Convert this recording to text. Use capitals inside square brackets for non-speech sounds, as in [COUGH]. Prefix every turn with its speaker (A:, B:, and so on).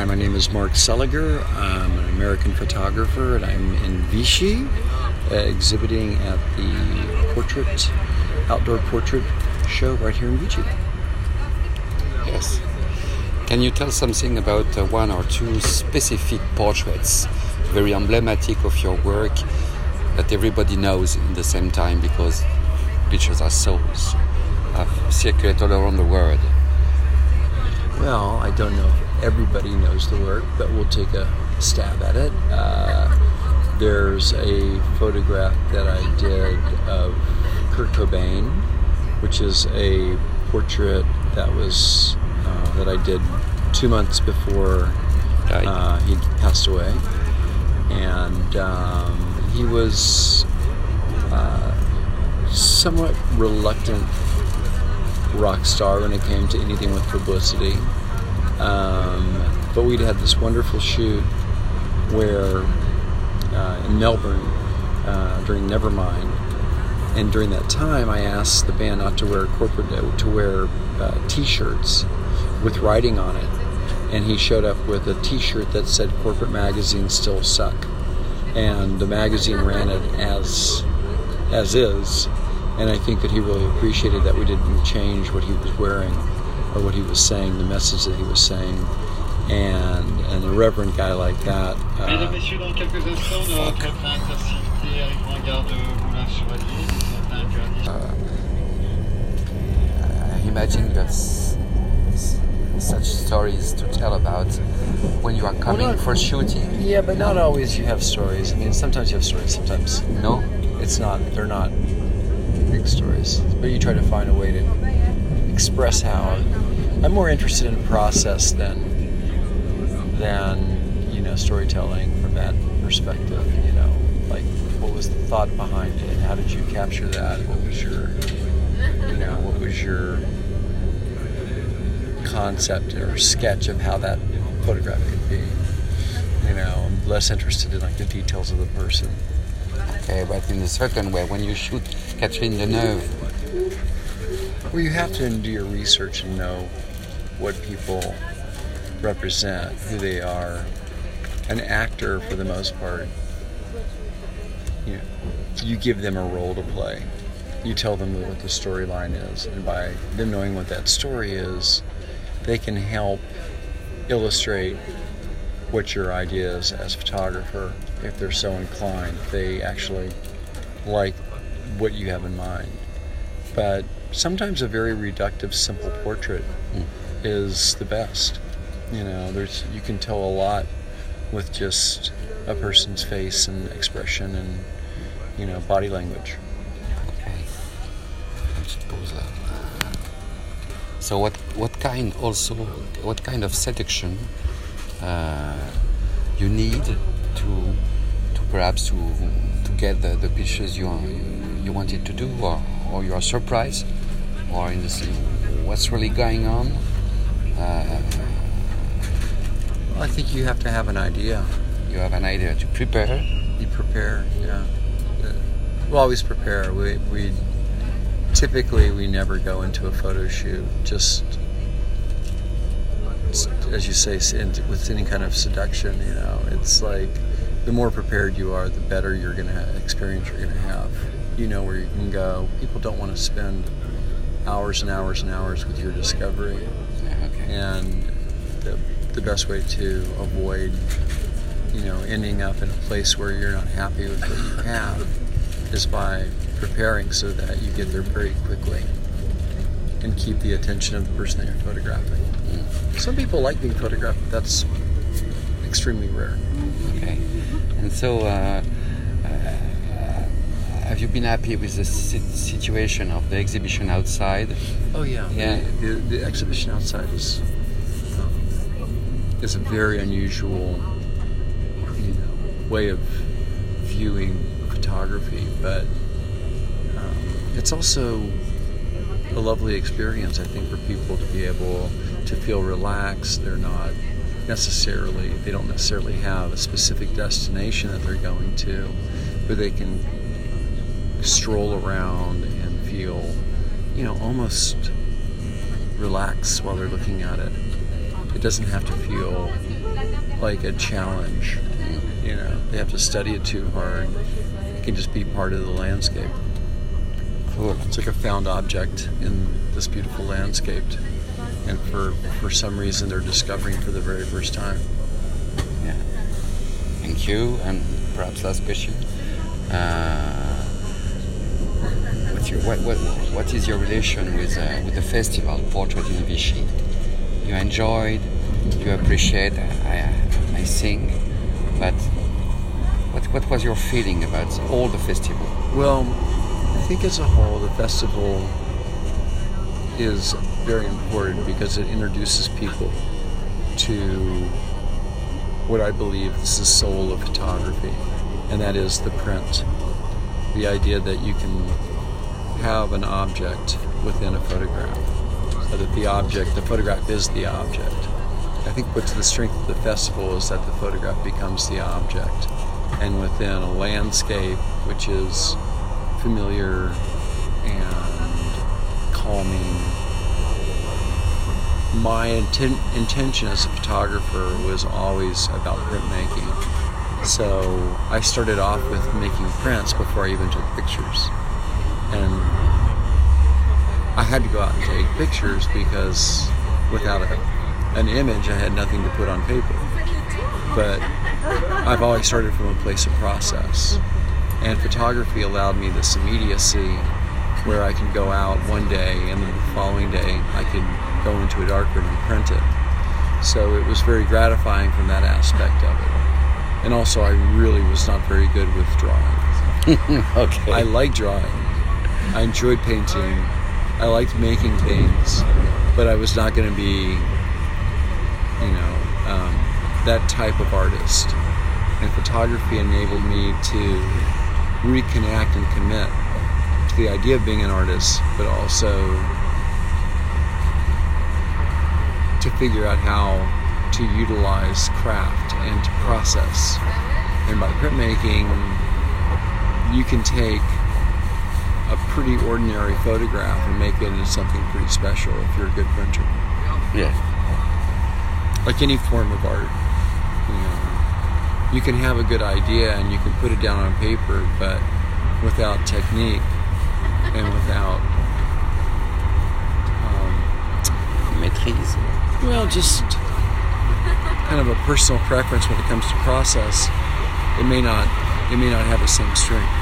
A: Hi, my name is Mark Seliger. I'm an American photographer and I'm in Vichy uh, exhibiting at the portrait, outdoor portrait show right here in Vichy.
B: Yes. Can you tell something about uh, one or two specific portraits, very emblematic of your work, that everybody knows in the same time because pictures are souls, have circulated all around the world?
A: Well, I don't know everybody knows the work, but we'll take a stab at it. Uh, there's a photograph that I did of Kurt Cobain, which is a portrait that was uh, that I did two months before uh, he passed away, and um, he was uh, somewhat reluctant rock star when it came to anything with publicity. Um, but we'd had this wonderful shoot where uh, in Melbourne uh, during Nevermind, and during that time, I asked the band not to wear corporate uh, to wear uh, T-shirts with writing on it, and he showed up with a T-shirt that said "Corporate magazines still suck," and the magazine ran it as as is. And I think that he really appreciated that we didn't change what he was wearing or what he was saying, the message that he was saying. And a irreverent guy like that. Uh,
C: Mesdames, Messieurs, dans quelques instants, notre intercité Eric Brangard de Moulin-Chevalier,
B: Uh, I imagine that's such stories to tell about when you are coming
A: not-
B: for shooting.
A: yeah, but not always you have stories. I mean, sometimes you have stories, sometimes
B: No?
A: it's not, they're not big stories. But you try to find a way to express how. I'm more interested in process than than you know storytelling from that perspective. You know, like what was the thought behind it? How did you capture that? What was your you know what was your concept or sketch of how that photograph could be? You know, I'm less interested in like the details of the person.
B: Okay, but in a certain way, when you shoot Catherine Deneuve,
A: Well, you have to do your research and know what people represent, who they are. An actor, for the most part, you know, you give them a role to play. You tell them what the storyline is, and by them knowing what that story is, they can help illustrate what your idea is as a photographer if they're so inclined, they actually like what you have in mind. But sometimes a very reductive, simple portrait hmm. is the best. You know, there's you can tell a lot with just a person's face and expression and you know body language.
B: okay, so what what kind also what kind of seduction uh, you need to to perhaps to to get the, the pictures you you wanted to do or, or you are surprised or in the what's really going on uh,
A: Well, I think you have to have an idea.
B: you have an idea to prepare
A: You prepare, yeah. Uh, We always prepare. We we typically we never go into a photo shoot just as you say with any kind of seduction. You know, it's like the more prepared you are, the better you're gonna experience you're gonna have. You know where you can go. People don't want to spend hours and hours and hours with your discovery
B: Yeah, okay
A: and the, best way to avoid you know ending up in a place where you're not happy with what you have is by preparing so that you get there very quickly and keep the attention of the person that you're photographing some people like being photographed but that's extremely rare
B: Okay. And so, uh, uh, have you been happy with the situation of the exhibition outside?
A: oh yeah
B: Yeah.
A: the, the, the exhibition outside is is a very unusual you know way of viewing photography but um, it's also a lovely experience I think for people to be able to feel relaxed. They're not necessarily they don't necessarily have a specific destination that they're going to but they can stroll around and feel you know almost relax while they're looking at it it doesn't have to feel like a challenge. You know, they have to study it too hard. It can just be part of the landscape.
B: Cool.
A: It's like a found object in this beautiful landscape, and for for some reason they're discovering for the very first time.
B: Yeah. Thank you. And perhaps last question. Uh, what's your, what, what, what is your relation with, uh, with the festival, Portrait in Vichy? You enjoyed, you appreciate, I, I think, but what, what was your feeling about all the festival?
A: Well, I think as a whole, the festival is very important because it introduces people to what I believe is the soul of photography, and that is the print. The idea that you can have an object within a photograph, that the object, the photograph is the object. I think what's the strength of the festival is that the photograph becomes the object, and within a landscape which is familiar and calming my inten- intention as a photographer was always about printmaking. So I started off with making prints before I even took pictures. And I had to go out and take pictures because without a, an image, I had nothing to put on paper. But I've always started from a place of process. And photography allowed me this immediacy where I can go out one day and then the following day I can go into a darkroom and print it. So it was very gratifying from that aspect of it. And also, I really was not very good with drawing. [LAUGHS]
B: okay.
A: I like drawing. I enjoyed painting. I liked making things, but I was not going to be, you know, um, that type of artist. And photography enabled me to reconnect and commit to the idea of being an artist, but also to figure out how to utilize craft and to process. And by printmaking, you can take a pretty ordinary photograph and make it into something pretty special if you're a good printer.
B: yeah.
A: Like any form of art, you know, you can have a good idea and you can put it down on paper, but without technique and without um,
B: Maîtrise.
A: Well, just kind of a personal preference when it comes to process. It may not, it may not have the same strength.